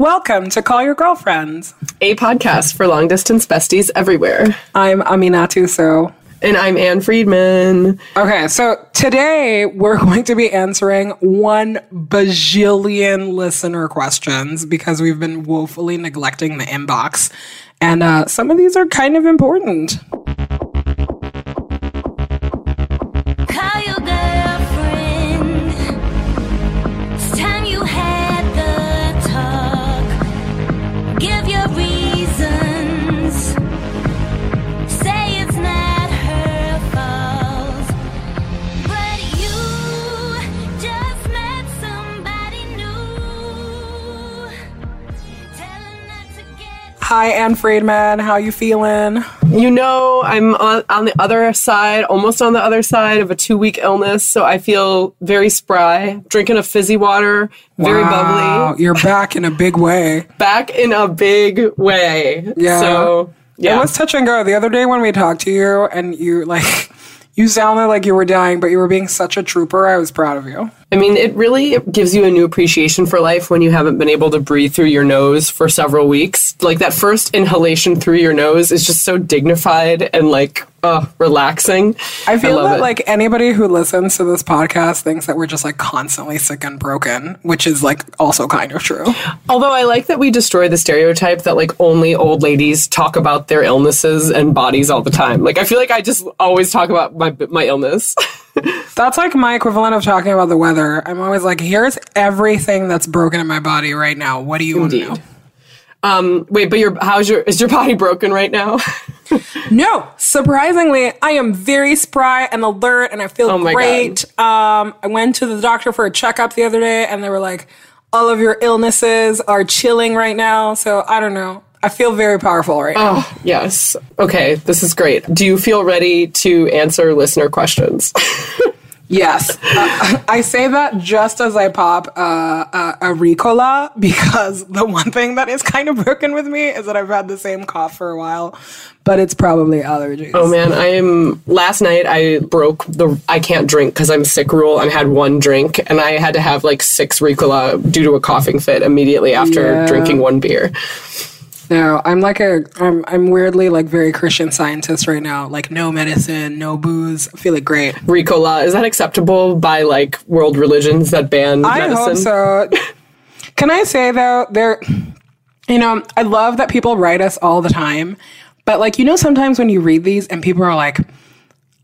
Welcome to Call Your Girlfriends. A podcast for long distance besties everywhere. I'm Aminatou Sow. And I'm Ann Friedman. Okay, so today we're going to be answering one bajillion listener questions because we've been woefully neglecting the inbox. And uh, some of these are kind of important. Hi, Ann Friedman. How you feeling? You know, I'm on, on the other side, almost on the other side of a two week illness, so I feel very spry. Drinking a fizzy water, very Wow, bubbly. You're back in a big way. Back in a big way. Yeah. So, yeah. It was touch and go. The other day when we talked to you and you like you sounded like you were dying, but you were being such a trooper. I was proud of you. I mean, it really gives you a new appreciation for life when you haven't been able to breathe through your nose for several weeks. Like that first inhalation through your nose is just so dignified and like, uh, relaxing. I feel love that it. like anybody who listens to this podcast thinks that we're just like constantly sick and broken, which is like also kind of true. Although I like that we destroy the stereotype that like only old ladies talk about their illnesses and bodies all the time. Like I feel like I just always talk about my my illness. That's like my equivalent of talking about the weather. I'm always like, here's everything that's broken in my body right now. What do you want to know? Um, wait, but your how's your is your body broken right now? No, surprisingly, I am very spry and alert, and I feel Oh great. Um, I went to the doctor for a checkup the other day, and they were like, "All of your illnesses are chilling right now." So I don't know. I feel very powerful right now. oh, yes. Okay, this is great. Do you feel ready to answer listener questions? Yes, uh, I say that just as I pop uh, a, a Ricola because the one thing that is kind of broken with me is that I've had the same cough for a while, but it's probably allergies. Oh man, I am. Last night I broke the I can't drink because I'm sick rule. and had one drink and I had to have like six Ricola due to a coughing fit immediately after Yeah. drinking one beer. No, I'm like a I'm I'm weirdly like very Christian scientist right now. Like no medicine, no booze. I feel like great. Ricola is that acceptable by like world religions that ban I medicine? hope so. Can I say though, there, you know, I love that people write us all the time, but like you know, sometimes when you read these and people are like,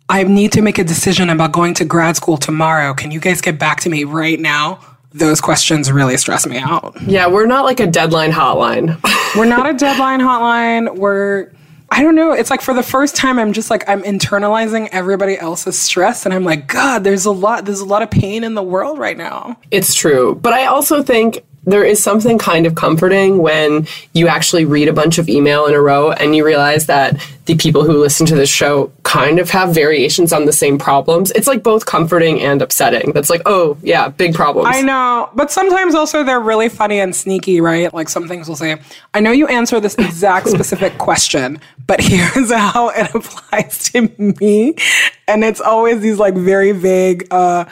"I need to make a decision about going to grad school tomorrow. Can you guys get back to me right now?" Those questions really stress me out. Yeah, we're not like a deadline hotline. We're not a deadline hotline. We're I don't know. It's like for the first time I'm just like I'm internalizing everybody else's stress and I'm like, God, there's a lot there's a lot of pain in the world right now. It's true. But I also think there is something kind of comforting when you actually read a bunch of email in a row and you realize that the people who listen to this show kind of have variations on the same problems. It's like both comforting and upsetting. That's like, oh, yeah, big problems. I know, but sometimes also they're really funny and sneaky, right? Like some things will say, I know you answer this exact specific question, but here's how it applies to me. And it's always these like very vague, uh,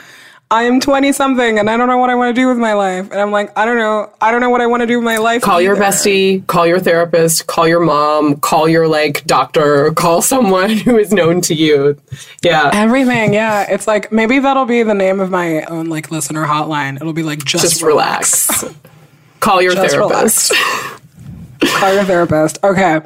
I am 20 something and I don't know what I want to do with my life. And I'm like, I don't know. I don't know what I want to do with my life. Call your bestie, call your therapist, call your mom, call your like doctor, call someone who is known to you. Yeah. Everything, yeah. It's like maybe that'll be the name of my own like listener hotline. It'll be like just, Just relax. call your Just therapist. Call your therapist. Okay.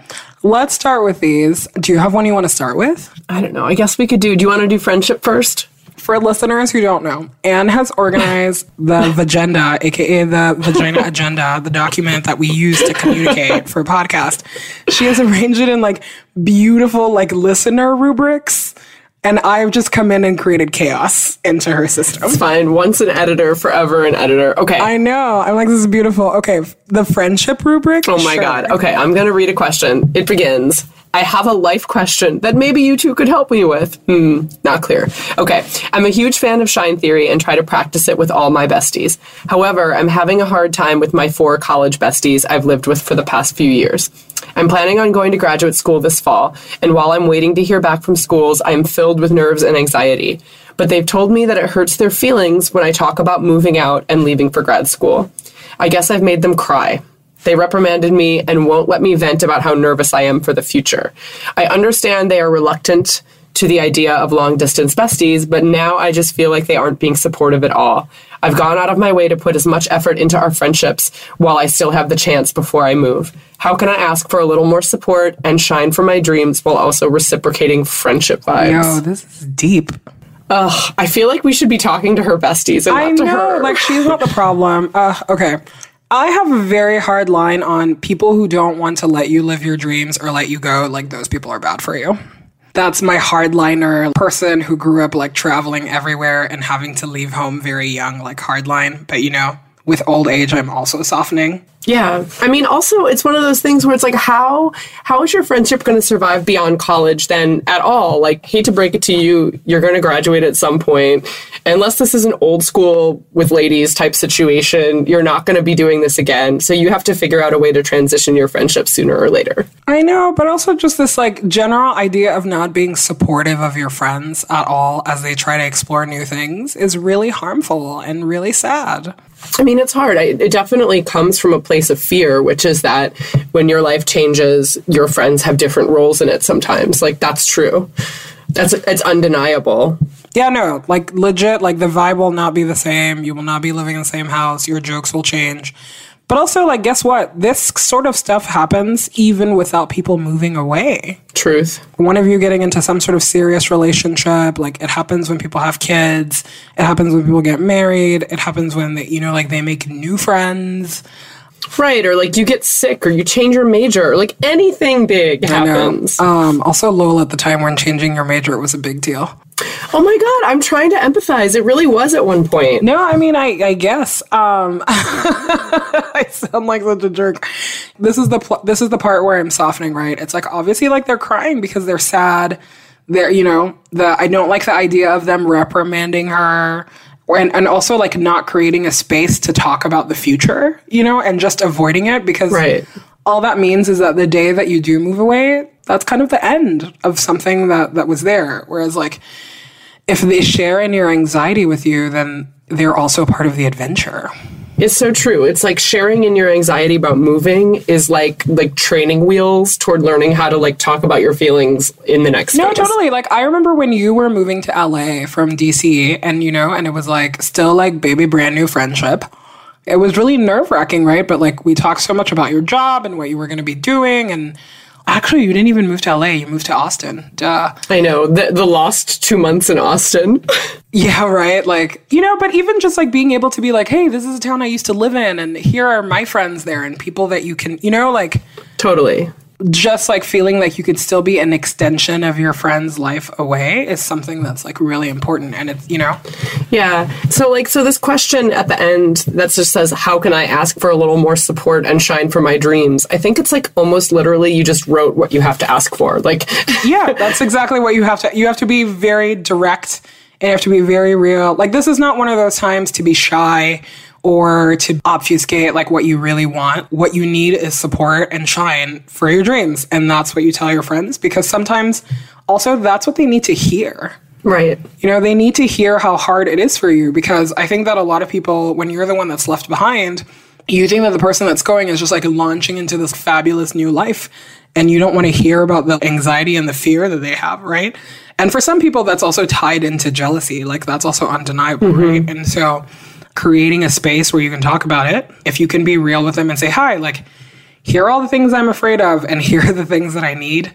Let's start with these. Do you have one you want to start with? I don't know. I guess we could do. Do you want to do friendship first? For listeners who don't know, Ann has organized the Vagenda, aka the Vagina Agenda, the document that we use to communicate for podcast. She has arranged it in like beautiful like listener rubrics. And I've just come in and created chaos into her system. It's fine. Once an editor, forever an editor. Okay. I know. I'm like, this is beautiful. Okay, the friendship rubric. oh my Sure. God. Okay, I'm going to read a question. It begins I have a life question that maybe you two could help me with. Hmm, not clear. Okay, I'm a huge fan of Shine Theory and try to practice it with all my besties. However, I'm having a hard time with my four college besties I've lived with for the past few years. I'm planning on going to graduate school this fall, and while I'm waiting to hear back from schools, I am filled with nerves and anxiety. But they've told me that it hurts their feelings when I talk about moving out and leaving for grad school. I guess I've made them cry. They reprimanded me and won't let me vent about how nervous I am for the future. I understand they are reluctant to the idea of long distance besties, but now I just feel like they aren't being supportive at all. I've gone out of my way to put as much effort into our friendships while I still have the chance before I move. How can I ask for a little more support and shine for my dreams while also reciprocating friendship vibes? Yo, this is deep. Ugh, I feel like we should be talking to her besties and I not to know, her. like she's not the problem. Uh, okay. I have a very hard line on people who don't want to let you live your dreams or let you go. Like those people are bad for you. That's my hardliner person who grew up like traveling everywhere and having to leave home very young, like hardline. But you know, with old age, I'm also softening. Yeah. I mean also it's one of those things where it's like how how is your friendship going to survive beyond college then at all? Like hate to break it to you, you're going to graduate at some point. Unless this is an old school with ladies type situation, you're not going to be doing this again. So you have to figure out a way to transition your friendship sooner or later. I know, but also just this like general idea of not being supportive of your friends at all as they try to explore new things is really harmful and really sad. I mean, it's hard. I, it definitely comes from a place of fear, which is that when your life changes, your friends have different roles in it sometimes. Like, that's true. That's it's undeniable. Yeah, no, like legit, like the vibe will not be the same. You will not be living in the same house. Your jokes will change. But also, like, guess what? This sort of stuff happens even without people moving away. Truth. One of you getting into some sort of serious relationship, like, it happens when people have kids. It happens when people get married. It happens when, they, you know, like, they make new friends. Right. Or like you get sick or you change your major or like anything big happens. Um, also, Lowell at the time when changing your major was a big deal. oh my God. I'm trying to empathize. It really was at one point. No, I mean, I, I guess. Um, I sound like such a jerk. This is the pl- this is the part where I'm softening. Right? It's like obviously like they're crying because they're sad. They're you know the I don't like the idea of them reprimanding her. And, and also like not creating a space to talk about the future, you know, and just avoiding it because Right. all that means is that the day that you do move away, that's kind of the end of something that that was there. Whereas like if they share in your anxiety with you, then they're also part of the adventure. It's so true. It's like sharing in your anxiety about moving is like like training wheels toward learning how to like talk about your feelings in the next No, phase. totally. Like I remember when you were moving to LA from DC and you know, and it was like still like baby brand new friendship. It was really nerve wracking, right? But like we talked so much about your job and what you were gonna be doing and actually you didn't even move to LA, you moved to Austin. Duh. I know. The the lost two months in Austin. Yeah, right. Like, you know, but even just like being able to be like, hey, this is a town I used to live in, and here are my friends there, and people that you can, you know, like totally. Just like feeling like you could still be an extension of your friend's life away is something that's like really important. And it's, you know, Yeah. So like so this question at the end that just says how can I ask for a little more support and shine for my dreams? I think it's like almost literally you just wrote what you have to ask for. Like yeah, that's exactly what you have to, you have to be very direct and you have to be very real. Like, this is not one of those times to be shy or to obfuscate like what you really want. What you need is support and shine for your dreams. And that's what you tell your friends because sometimes also that's what they need to hear. Right. You know, they need to hear how hard it is for you because I think that a lot of people, when you're the one that's left behind, you think that the person that's going is just like launching into this fabulous new life. And you don't want to hear about the anxiety and the fear that they have, right? And for some people, that's also tied into jealousy. Like, that's also undeniable, right? Mm-hmm. And so, creating a space where you can talk about it, if you can be real with them and say, hi, like, here are all the things I'm afraid of, and here are the things that I need,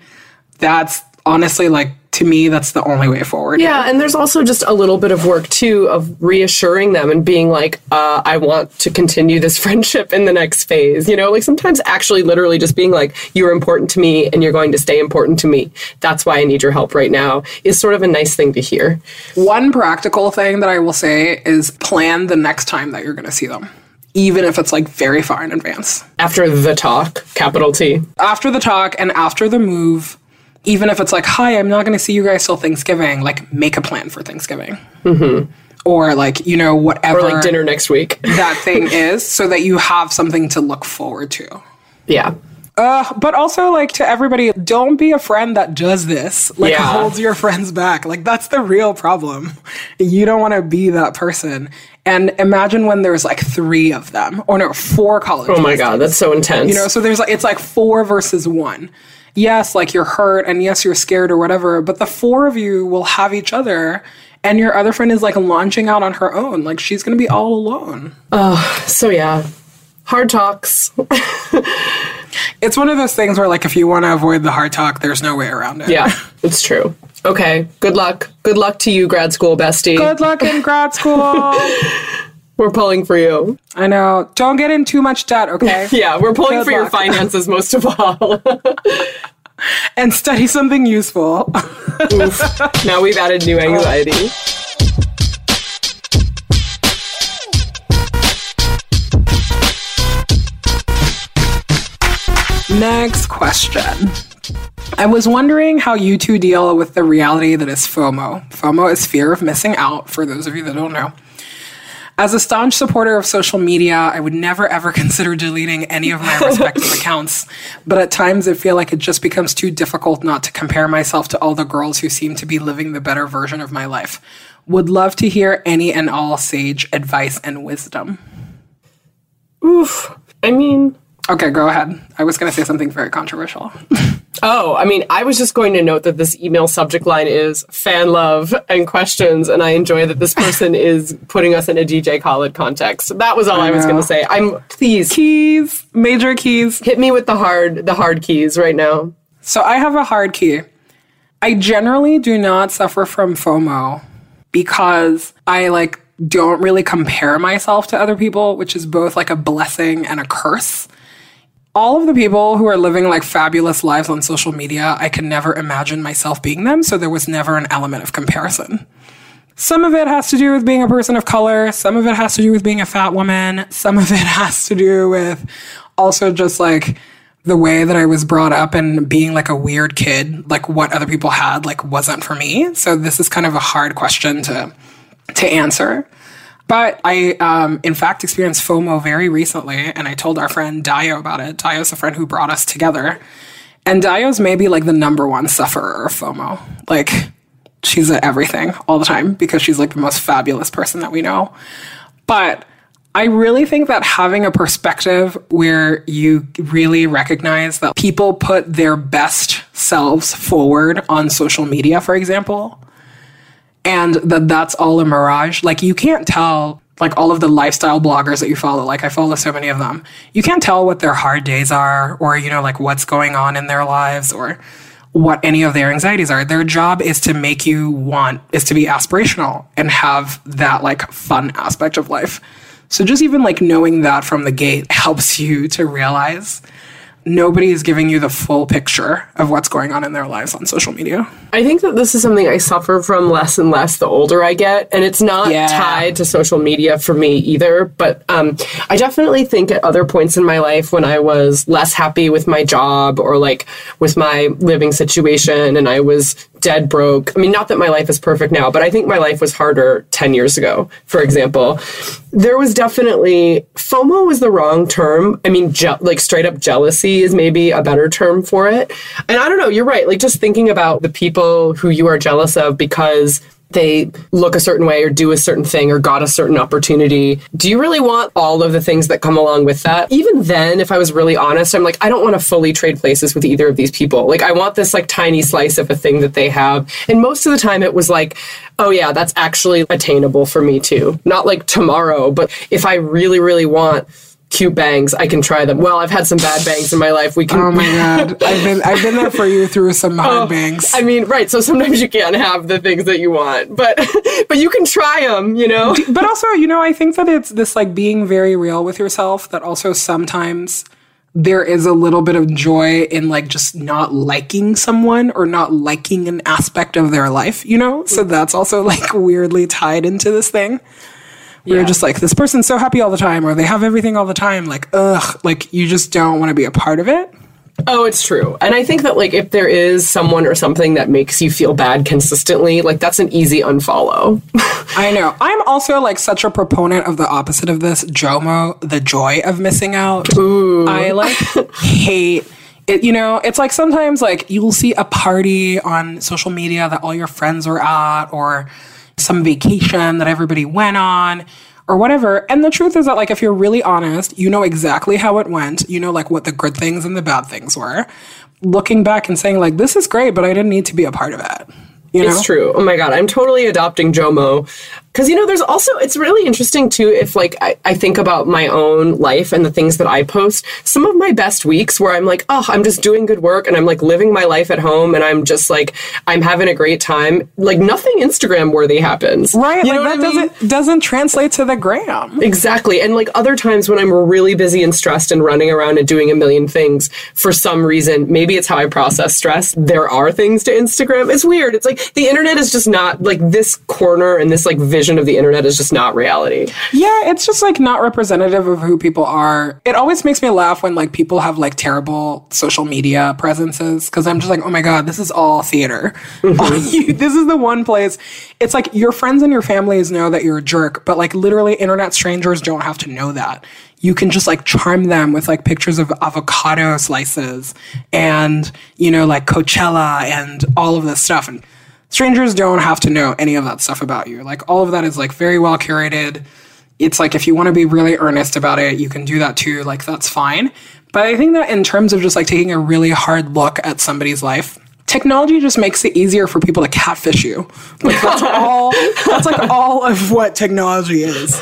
that's honestly like, to me, that's the only way forward. Yeah, and there's also just a little bit of work too of reassuring them and being like, uh, I want to continue this friendship in the next phase. You know, like sometimes actually literally just being like, you're important to me and you're going to stay important to me. That's why I need your help right now is sort of a nice thing to hear. One practical thing that I will say is plan the next time that you're going to see them, even if it's like very far in advance. After the talk, capital T. After the talk and after the move, even if it's like, hi, I'm not going to see you guys till Thanksgiving, like make a plan for Thanksgiving. Mm-hmm. Or like, you know, whatever Or like dinner next week. that thing is so that you have something to look forward to. yeah. Uh, but also, like, to everybody, don't be a friend that does this. Like, Yeah. holds your friends back. Like, that's the real problem. You don't want to be that person. And imagine when there's like three of them, or no, four college. Oh my god, that's so intense. You know, so there's like, it's like four versus one. Yes, like you're hurt, and yes, you're scared or whatever, but the four of you will have each other. And your other friend is like launching out on her own. Like she's gonna be all alone. Oh, so yeah, hard talks. It's one of those things where, like, if you want to avoid the hard talk, there's no way around it. Yeah, it's true. Okay, good luck. Good luck to you, grad school bestie. Good luck in grad school. We're pulling for you. I know. Don't get in too much debt, okay? Yeah, we're pulling Good for your finances most of all. And study something useful. Oof. Now we've added new anxiety. Oh. Next question. I was wondering how you two deal with the reality that is FOMO. FOMO is fear of missing out, for those of you that don't know. As a staunch supporter of social media, I would never ever consider deleting any of my respective accounts. But at times, I feel like it just becomes too difficult not to compare myself to all the girls who seem to be living the better version of my life. Would love to hear any and all sage advice and wisdom. Oof. I mean, Okay, go ahead. I was going to say something very controversial. oh, I mean, I was just going to note that this email subject line is fan love and questions, and I enjoy that this person is putting us in a DJ Khaled context. That was all I, was going to say. I'm please keys, major keys. hit me with the hard the hard keys right now. So I have a hard key. I generally do not suffer from FOMO because I like don't really compare myself to other people, which is both like a blessing and a curse. All of the people who are living like fabulous lives on social media, I can never imagine myself being them, so there was never an element of comparison. Some of it has to do with being a person of color. Some of it has to do with being a fat woman. Some of it has to do with also just like the way that I was brought up and being like a weird kid, like what other people had, like wasn't for me. So this is kind of a hard question to to answer. But I, um, in fact, experienced FOMO very recently, and I told our friend Dio about it. Dio's a friend who brought us together, and Dio's maybe like the number one sufferer of FOMO. Like she's at everything all the time because she's like the most fabulous person that we know. But I really think that having a perspective where you really recognize that people put their best selves forward on social media, for example, and that that's all a mirage. Like you can't tell like all of the lifestyle bloggers that you follow, like I follow so many of them. You can't tell what their hard days are or you know like what's going on in their lives or what any of their anxieties are. Their job is to make you want is to be aspirational and have that like fun aspect of life. So just even like knowing that from the gate helps you to realize nobody is giving you the full picture of what's going on in their lives on social media. I think that this is something I suffer from less and less the older I get, and it's not Yeah. tied to social media for me either. But um, I definitely think at other points in my life when I was less happy with my job or like with my living situation, and I was dead broke. I mean, not that my life is perfect now, but I think my life was harder ten years ago, for example. There was definitely FOMO was the wrong term. I mean, je- like straight up jealousy is maybe a better term for it. And I don't know, you're right. Like just thinking about the people who you are jealous of because they look a certain way or do a certain thing or got a certain opportunity. Do you really want all of the things that come along with that? Even then, if I was really honest, I'm like, I don't want to fully trade places with either of these people. Like, I want this like tiny slice of a thing that they have. And most of the time, it was like, oh yeah, that's actually attainable for me too. Not like tomorrow, but if I really, really want cute bangs, I can try them. Well, I've had some bad bangs in my life. We can. Oh my god, I've been I've been there for you through some hard oh, bangs. I mean, right. So sometimes you can't have the things that you want, but but you can try them. You know. but also, you know, I think that it's this like being very real with yourself. That also sometimes there is a little bit of joy in like just not liking someone or not liking an aspect of their life. You know, so that's also like weirdly tied into this thing. We're Yeah. just like this person's so happy all the time, or they have everything all the time. Like, ugh, like you just don't want to be a part of it. Oh, it's true. And I think that like if there is someone or something that makes you feel bad consistently, like that's an easy unfollow. I know. I'm also like such a proponent of the opposite of this, JOMO, the joy of missing out. I like hate it, you know, it's like sometimes like you'll see a party on social media that all your friends are at or some vacation that everybody went on or whatever. And the truth is that like if you're really honest, you know exactly how it went. You know like what the good things and the bad things were. Looking back and saying like this is great, but I didn't need to be a part of it. You know? It's true. Oh my god, I'm totally adopting Jomo. Because you know, there's also it's really interesting too. If like I, I think about my own life and the things that I post, some of my best weeks where I'm like, oh, I'm just doing good work and I'm like living my life at home and I'm just like I'm having a great time. Like nothing Instagram worthy happens, Right, You like that I mean? doesn't doesn't translate to the gram. Exactly. And like other times when I'm really busy and stressed and running around and doing a million things for some reason, maybe it's how I process stress. There are things to Instagram. It's weird. It's like the internet is just not like this corner and this like vision of the internet is just not reality. Yeah, it's just like not representative of who people are. It always makes me laugh when like people have like terrible social media presences because I'm just like, oh my god, this is all theater. You- mm-hmm. this is the one place. It's like your friends and your families know that you're a jerk, but like literally, internet strangers don't have to know that. You can just like charm them with like pictures of avocado slices and you know like Coachella and all of this stuff and. Strangers don't have to know any of that stuff about you. Like all of that is like very well curated. It's like if you want to be really earnest about it, you can do that too. Like that's fine. But I think that in terms of just like taking a really hard look at somebody's life, technology just makes it easier for people to catfish you. Like that's all that's like all of what technology is.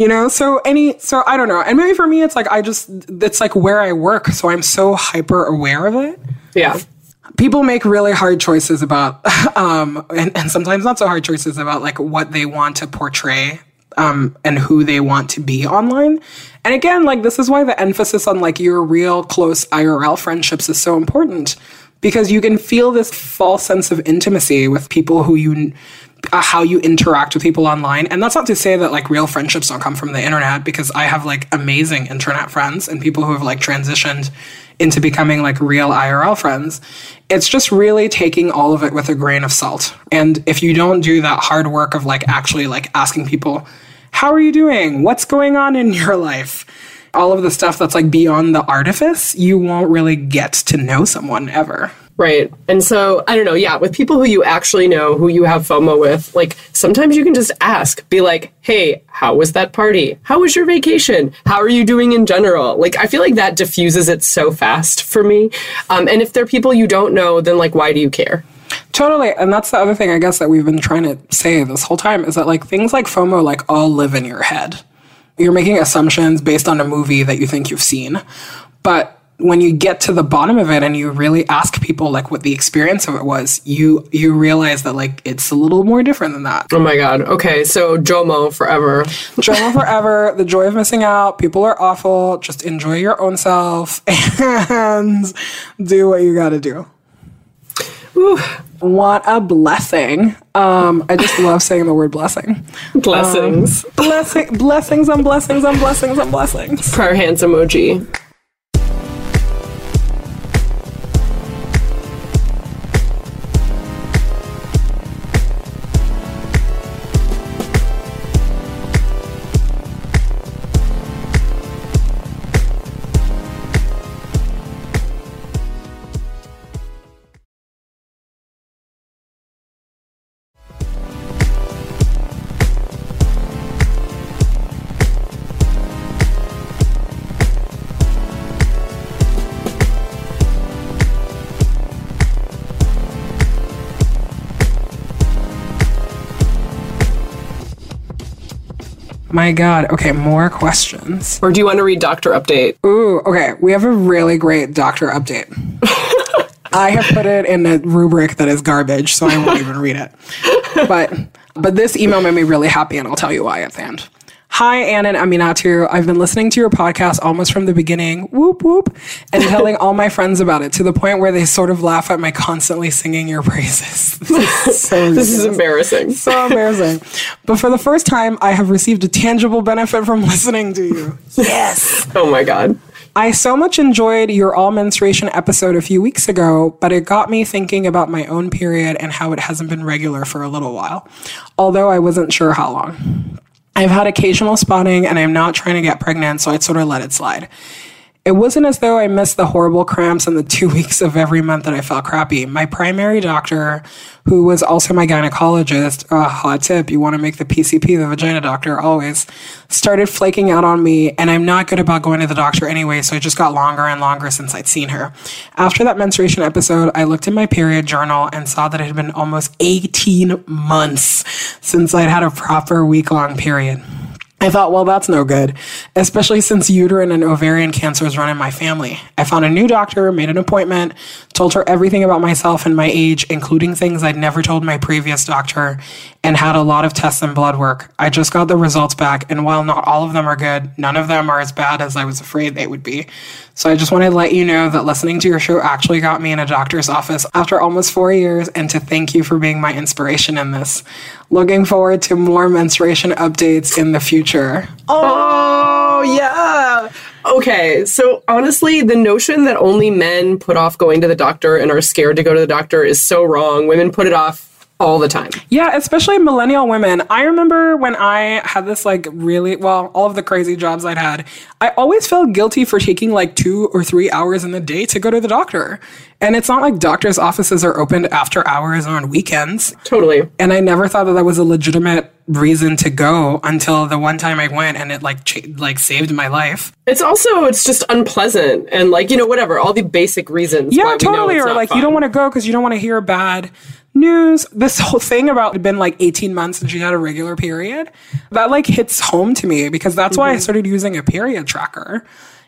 You know? So any so I don't know. And maybe for me it's like I just it's like where I work, so I'm so hyper aware of it Yeah. People make really hard choices about um and, and sometimes not so hard choices about like what they want to portray um and who they want to be online. And again like this is why the emphasis on like your real close irl friendships is so important because you can feel this false sense of intimacy with people who you uh, how you interact with people online. And that's not to say that like real friendships don't come from the internet because i have like amazing internet friends and people who have like transitioned into becoming like real IRL friends. It's just really taking all of it with a grain of salt. And if you don't do that hard work of like actually like asking people, how are you doing? What's going on in your life? All of the stuff that's like beyond the artifice, you won't really get to know someone ever. Right. And so, I don't know, yeah, with people who you actually know, who you have FOMO with, like sometimes you can just ask, be like, hey, how was that party? How was your vacation? How are you doing in general? Like, I feel like that diffuses it so fast for me. Um, and if they're people you don't know, then like, why do you care? Totally. And that's the other thing I guess that we've been trying to say this whole time is that like things like FOMO like all live in your head. You're making assumptions based on a movie that you think you've seen. But when you get to the bottom of it and you really ask people like what the experience of it was, you you realize that like it's a little more different than that. Oh my God. Okay. So, Jomo forever. Jomo forever, the joy of missing out. People are awful. Just enjoy your own self and do what you got to do. Ooh. What a blessing. Um, I just love saying the word blessing. Blessings. Blessing, blessings on blessings on blessings on blessings. Prayer hands emoji. My God. Okay, more questions. Or do you want to read Doctor Update? Ooh, okay. We have a really great doctor update. I have put it in a rubric that is garbage, so I won't even read it. But but this email made me really happy, and I'll tell you why at the end. Hi, Ann and Aminatou. I've been listening to your podcast almost from the beginning, whoop whoop, and telling all my friends about it to the point where they sort of laugh at my constantly singing your praises. This is so This is embarrassing. so embarrassing. But for the first time, I have received a tangible benefit from listening to you. Yes. Oh my God. I so much enjoyed your all menstruation episode a few weeks ago, but it got me thinking about my own period and how it hasn't been regular for a little while, although I wasn't sure how long. I've had occasional spotting and I'm not trying to get pregnant, so I'd sort of let it slide. It wasn't as though I missed the horrible cramps and the two weeks of every month that I felt crappy. My primary doctor, who was also my gynecologist, uh, hot tip, you want to make the PCP, the vagina doctor, always, started flaking out on me. And I'm not good about going to the doctor anyway, so it just got longer and longer since I'd seen her. After that menstruation episode, I looked in my period journal and saw that it had been almost 18 months since I'd had a proper week long period. I thought, well, that's no good, especially since uterine and ovarian cancers run in my family. I found a new doctor, made an appointment, told her everything about myself and my age, including things I'd never told my previous doctor, and had a lot of tests and blood work. I just got the results back, and while not all of them are good, none of them are as bad as I was afraid they would be. So I just wanted to let you know that listening to your show actually got me in a doctor's office after almost four years, and to thank you for being my inspiration in this. Looking forward to more menstruation updates in the future. Oh, yeah. Okay, so honestly, the notion that only men put off going to the doctor and are scared to go to the doctor is so wrong. Women put it off all the time. Yeah, especially millennial women. I remember when I had this like really, well, all of the crazy jobs I'd had, I always felt guilty for taking like two or three hours in the day to go to the doctor. And it's not like doctors' offices are opened after hours or on weekends. Totally. And I never thought that that was a legitimate reason to go until the one time I went and it like cha- like saved my life. It's also it's just unpleasant and like you know whatever all the basic reasons. Yeah, why we know totally. Or like you don't want to go because you don't want to hear bad news. This whole thing about it had been like 18 months since she had a regular period, that like hits home to me because that's why I Mm-hmm. started using a period tracker.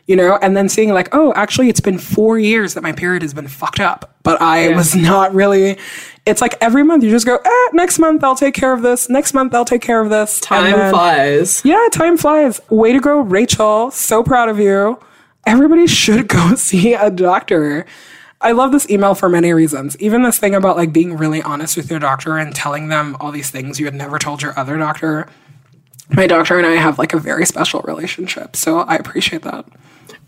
You know, and then seeing like, oh, actually, it's been four years that my period has been fucked up, but I Yeah. was not really. It's like every month you just go, eh, next month I'll take care of this. Next month I'll take care of this. Time then- flies. yeah, time flies. Way to go, Rachel. So proud of you. Everybody should go see a doctor. I love this email for many reasons. Even this thing about like being really honest with your doctor and telling them all these things you had never told your other doctor. My doctor and I have like a very special relationship, so I appreciate that.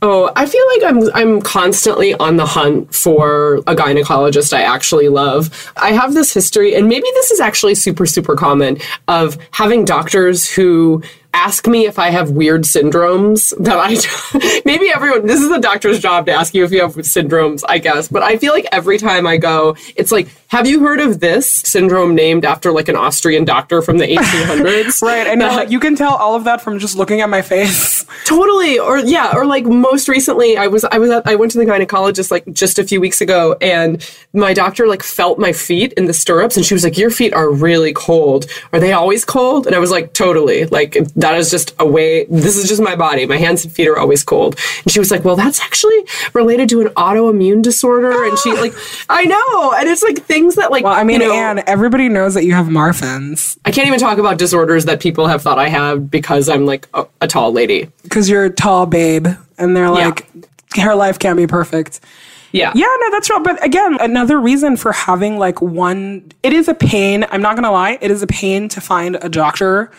Oh, I feel like I'm I'm constantly on the hunt for a gynecologist I actually love. I have this history, and maybe this is actually super super common of having doctors who ask me if I have weird syndromes that I maybe everyone this is the doctor's job to ask you if you have syndromes, I guess. But I feel like every time I go, it's like, have you heard of this syndrome named after like an Austrian doctor from the 1800s? Right, and like, you can tell all of that from just looking at my face. Totally. Or yeah, or like most recently I was I was at, I went to the gynecologist like just a few weeks ago and my doctor like felt my feet in the stirrups and she was like your feet are really cold. Are they always cold? And I was like totally. Like that is just a way this is just my body. My hands and feet are always cold. And she was like, "Well, that's actually related to an autoimmune disorder." And she like I know. And it's like things that like Well, I mean, you know, Ann, everybody knows that you have Marfan's I can't even talk about disorders that people have thought I have because I'm like a, a tall lady. because you're a tall babe, and they're like, her life can't be perfect. Yeah. Yeah, no, that's right. But again, another reason for having like one, it is a pain. I'm not going to lie. It is a pain to find a doctor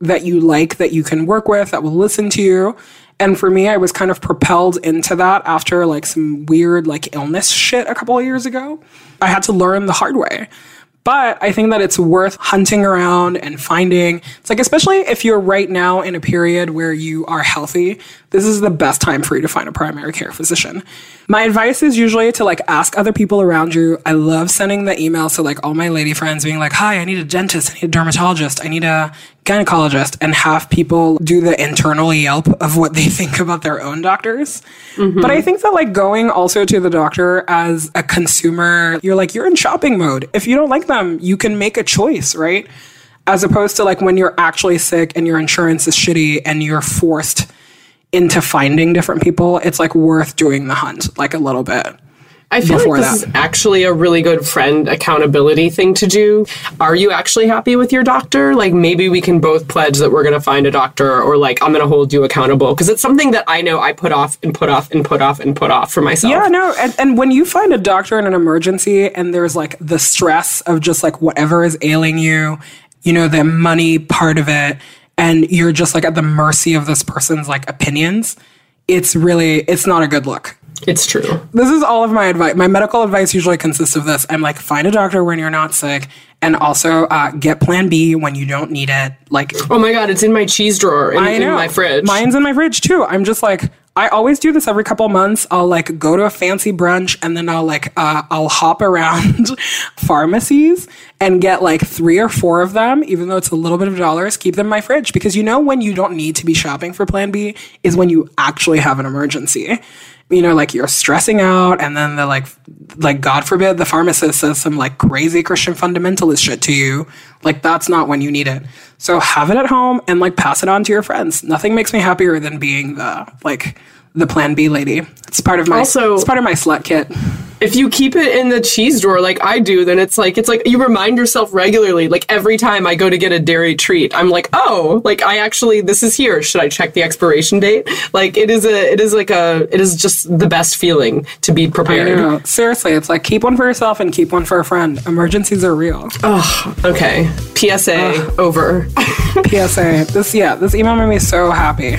that you like, that you can work with, that will listen to you. And for me, I was kind of propelled into that after like some weird like illness shit a couple of years ago. I had to learn the hard way. But I think that it's worth hunting around and finding. It's like, especially if you're right now in a period where you are healthy, this is the best time for you to find a primary care physician. My advice is usually to like ask other people around you. I love sending the email to like all my lady friends being like, hi, I need a dentist, I need a dermatologist, I need a gynecologist, and have people do the internal Yelp of what they think about their own doctors. Mm-hmm. But I think that like going also to the doctor as a consumer, you're like, you're in shopping mode. If you don't like them, you can make a choice, right? As opposed to like when you're actually sick and your insurance is shitty and you're forced into finding different people, it's like worth doing the hunt like a little bit. I feel like this that. is actually a really good friend accountability thing to do. Are you actually happy with your doctor? Like maybe we can both pledge that we're going to find a doctor or like I'm going to hold you accountable because it's something that I know I put off and put off and put off and put off for myself. Yeah, no, and, and when you find a doctor in an emergency and there's like the stress of just like whatever is ailing you, you know, the money part of it, and you're just like at the mercy of this person's like opinions, it's really, it's not a good look. It's true. This is all of my advice. My medical advice usually consists of this. I'm like, find a doctor when you're not sick, and also uh, get Plan B when you don't need it. Like, Oh my god, it's in my cheese drawer in, I in my fridge. Mine's in my fridge too. I'm just like, I always do this every couple months. I'll like go to a fancy brunch and then I'll like uh, I'll hop around pharmacies and get like three or four of them, even though it's a little bit of dollars. Keep them in my fridge because you know when you don't need to be shopping for Plan B is when you actually have an emergency. You know, like you're stressing out, and then the like, like God forbid, the pharmacist says some like crazy Christian fundamentalist shit to you. Like that's not when you need it. So have it at home and like pass it on to your friends. Nothing makes me happier than being the like the Plan B lady. It's part of my Also- it's part of my slut kit. If you keep it in the cheese drawer like I do, then it's like it's like you remind yourself regularly. Like every time I go to get a dairy treat, I'm like, oh, like I actually this is here. Should I check the expiration date? Like it is a it is like a it is just the best feeling to be prepared. seriously, it's like keep one for yourself and keep one for a friend. Emergencies are real. Oh, Okay. PSA over. PSA. This yeah, this email made me so happy.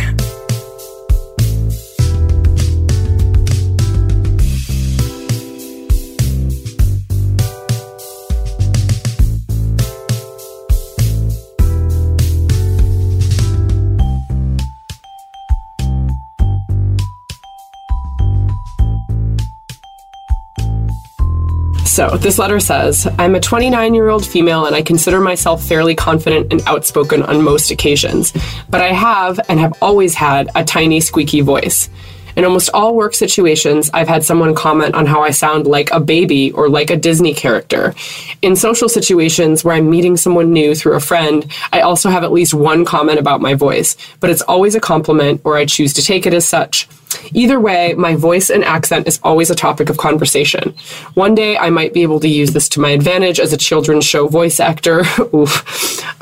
So, this letter says I'm a 29 year old female and I consider myself fairly confident and outspoken on most occasions, but I have and have always had a tiny, squeaky voice. In almost all work situations, I've had someone comment on how I sound like a baby or like a Disney character. In social situations where I'm meeting someone new through a friend, I also have at least one comment about my voice, but it's always a compliment or I choose to take it as such. Either way, my voice and accent is always a topic of conversation. One day I might be able to use this to my advantage as a children's show voice actor.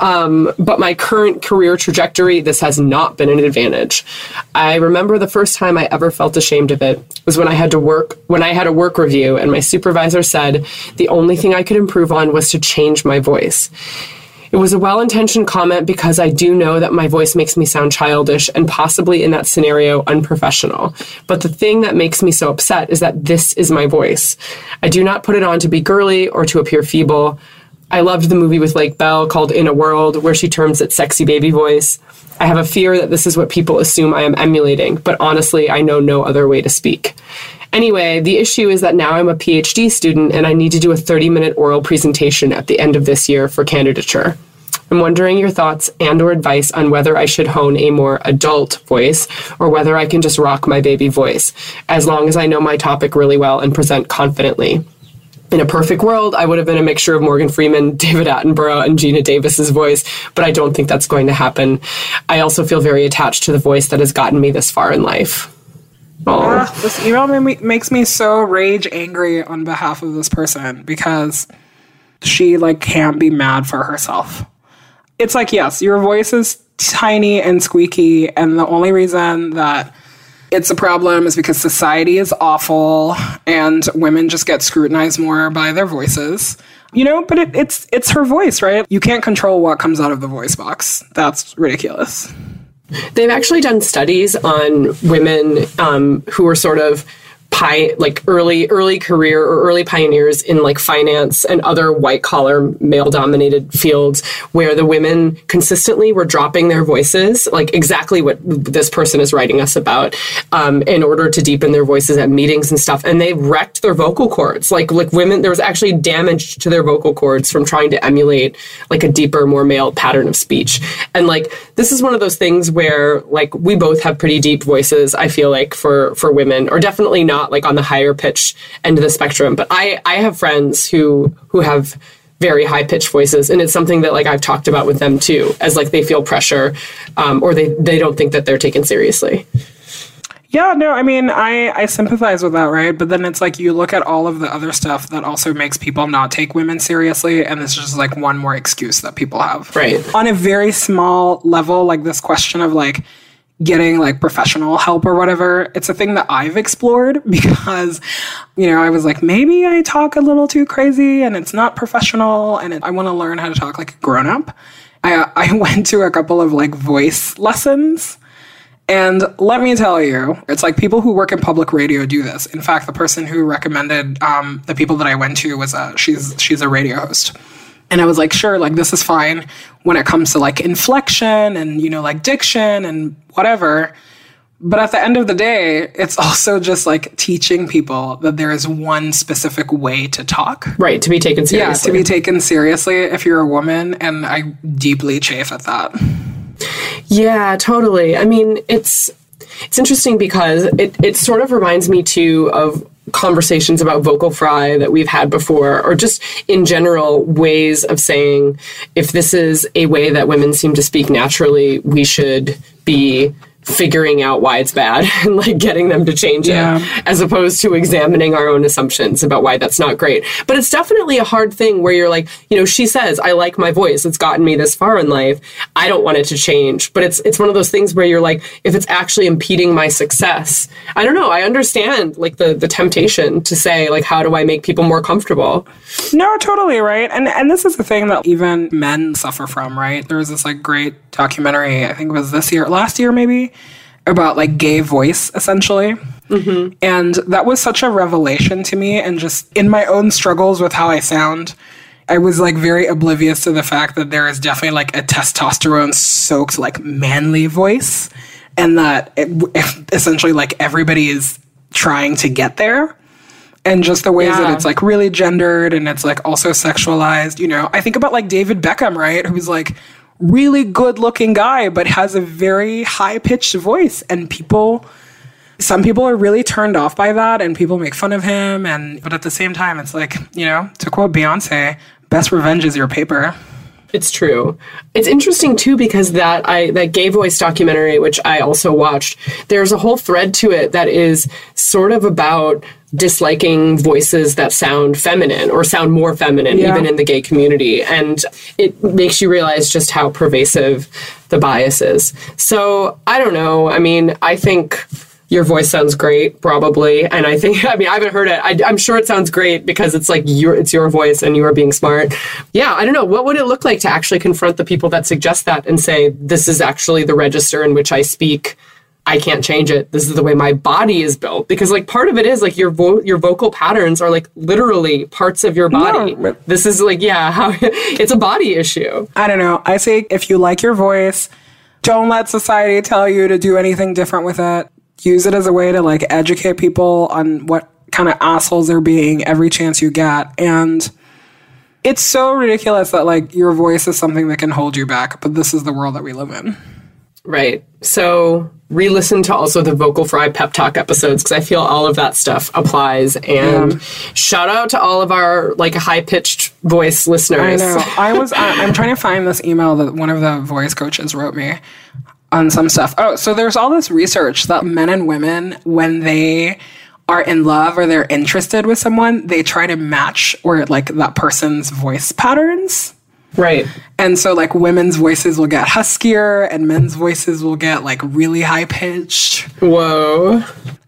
Um, but my current career trajectory, this has not been an advantage. I remember the first time I ever felt ashamed of it was when I had to work when I had a work review and my supervisor said the only thing I could improve on was to change my voice. It was a well intentioned comment because I do know that my voice makes me sound childish and possibly in that scenario unprofessional. But the thing that makes me so upset is that this is my voice. I do not put it on to be girly or to appear feeble. I loved the movie with Lake Bell called In a World, where she terms it sexy baby voice. I have a fear that this is what people assume I am emulating, but honestly, I know no other way to speak. Anyway, the issue is that now I'm a PhD student and I need to do a 30 minute oral presentation at the end of this year for candidature. I'm wondering your thoughts and or advice on whether I should hone a more adult voice or whether I can just rock my baby voice as long as I know my topic really well and present confidently. In a perfect world, I would have been a mixture of Morgan Freeman, David Attenborough, and Geena Davis's voice, but I don't think that's going to happen. I also feel very attached to the voice that has gotten me this far in life. Ah, this email me, makes me so rage angry on behalf of this person because she like can't be mad for herself. It's like yes, your voice is tiny and squeaky, and the only reason that it's a problem is because society is awful and women just get scrutinized more by their voices. You know, but it, it's it's her voice, right? You can't control what comes out of the voice box. That's ridiculous. They've actually done studies on women um, who are sort of pi- like early early career or early pioneers in like finance and other white collar male dominated fields where the women consistently were dropping their voices like exactly what this person is writing us about um, in order to deepen their voices at meetings and stuff. And they wrecked their vocal cords. Like like women there was actually damage to their vocal cords from trying to emulate like a deeper more male pattern of speech. And like this is one of those things where like we both have pretty deep voices i feel like for for women or definitely not like on the higher pitch end of the spectrum but i i have friends who who have very high pitched voices and it's something that like i've talked about with them too as like they feel pressure um, or they they don't think that they're taken seriously Yeah, no, I mean, I, I sympathize with that, right? But then it's like you look at all of the other stuff that also makes people not take women seriously, and it's just like one more excuse that people have. Right. On a very small level, like this question of like getting like professional help or whatever, it's a thing that I've explored because, you know, I was like, maybe I talk a little too crazy and it's not professional and it, I want to learn how to talk like a grown up. I, I went to a couple of like voice lessons. And let me tell you, it's like people who work in public radio do this. In fact, the person who recommended um, the people that I went to was a she's she's a radio host, and I was like, sure, like this is fine when it comes to like inflection and you know like diction and whatever. But at the end of the day, it's also just like teaching people that there is one specific way to talk. Right, to be taken seriously. Yeah, to be taken seriously if you're a woman. And I deeply chafe at that. Yeah, totally. I mean, it's it's interesting because it, it sort of reminds me too of conversations about vocal fry that we've had before, or just in general ways of saying if this is a way that women seem to speak naturally, we should be figuring out why it's bad and like getting them to change Yeah. it as opposed to examining our own assumptions about why that's not great. But it's definitely a hard thing where you're like, you know, she says, I like my voice. It's gotten me this far in life. I don't want it to change. But it's it's one of those things where you're like, if it's actually impeding my success, I don't know. I understand like the the temptation to say, like, how do I make people more comfortable? No, totally right. And and this is the thing that even men suffer from, right? There was this like great documentary, I think it was this year, last year maybe, about like gay voice essentially. Mm-hmm. And that was such a revelation to me and just in my own struggles with how I sound. I was like very oblivious to the fact that there is definitely like a testosterone soaked like manly voice and that it, essentially like everybody is trying to get there and just the ways Yeah. that it's like really gendered and it's like also sexualized. You know, I think about like David Beckham, right? Who's like really good looking guy, but has a very high pitched voice. And people, some people are really turned off by that and people make fun of him. And, but at the same time, it's like, you know, to quote Beyonce, best revenge is your paper. It's true. It's interesting too because that I that gay voice documentary, which I also watched, there's a whole thread to it that is sort of about disliking voices that sound feminine or sound more feminine, Yeah. even in the gay community. And it makes you realize just how pervasive the bias is. So I don't know. I mean, I think your voice sounds great, probably, and I think I mean I haven't heard it. I, I'm sure it sounds great because it's like your it's your voice and you are being smart. Yeah, I don't know. What would it look like to actually confront the people that suggest that and say this is actually the register in which I speak? I can't change it. This is the way my body is built because like part of it is like your vo- your vocal patterns are like literally parts of your body. but- this is like yeah, how it's a body issue. I don't know. I say if you like your voice, don't let society tell you to do anything different with it. Use it as a way to like educate people on what kind of assholes they're being every chance you get. And it's so ridiculous that like your voice is something that can hold you back, but this is the world that we live in. Right. So re-listen to also the Vocal Fry pep talk episodes because I feel all of that stuff applies. And shout out to all of our like high-pitched voice listeners. I know. I was. I, I'm trying to find this email that one of the voice coaches wrote me on some stuff. Oh, so there's all this research that men and women, when they are in love or they're interested with someone, they try to match or like that person's voice patterns. Right. And so like women's voices will get huskier and men's voices will get like really high pitched. Whoa.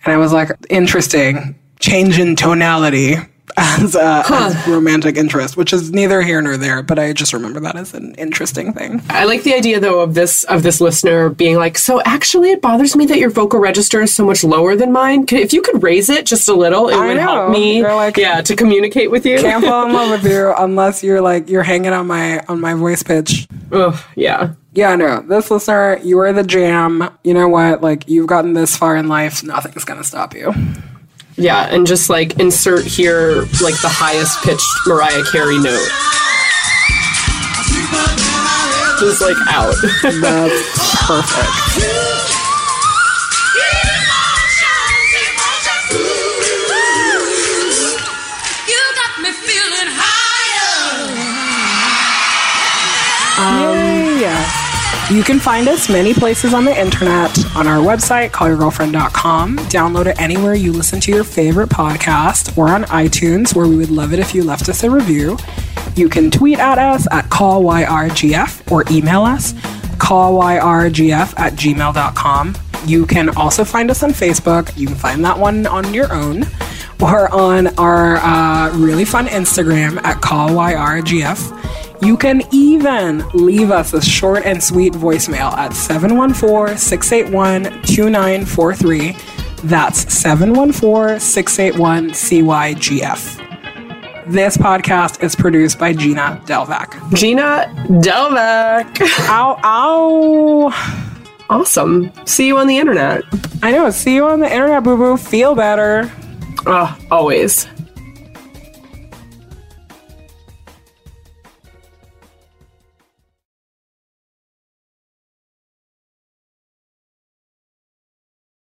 And I was like, interesting. Change in tonality as, uh, as romantic interest, which is neither here nor there, but I just remember that as an interesting thing. I like the idea though of this of this listener being like, so actually it bothers me that your vocal register is so much lower than mine. If you could raise it just a little, it I would help me like- yeah, to communicate with you. Can't fall in love with you unless you're like you're hanging on my on my voice pitch. Ugh, yeah. Yeah, no. This listener, you are the jam. You know what? Like you've gotten this far in life, nothing's gonna stop you. Yeah, and just like insert here like the highest pitched Mariah Carey note. Just like out. That's perfect. You got me feeling higher. Um, yeah. You can find us many places on the internet, on our website, callyourgirlfriend.com. Download it anywhere you listen to your favorite podcast or on iTunes, where we would love it if you left us a review. You can tweet at us at callyrgf or email us callyrgf at gmail.com. You can also find us on Facebook. You can find that one on your own or on our uh, really fun Instagram at callyrgf. You can even leave us a short and sweet voicemail at 714 681 2943. That's 714 681 CYGF. This podcast is produced by Gina Delvac. Gina Delvac. Ow, ow. Awesome. See you on the internet. I know. See you on the internet, boo boo. Feel better. Oh, always.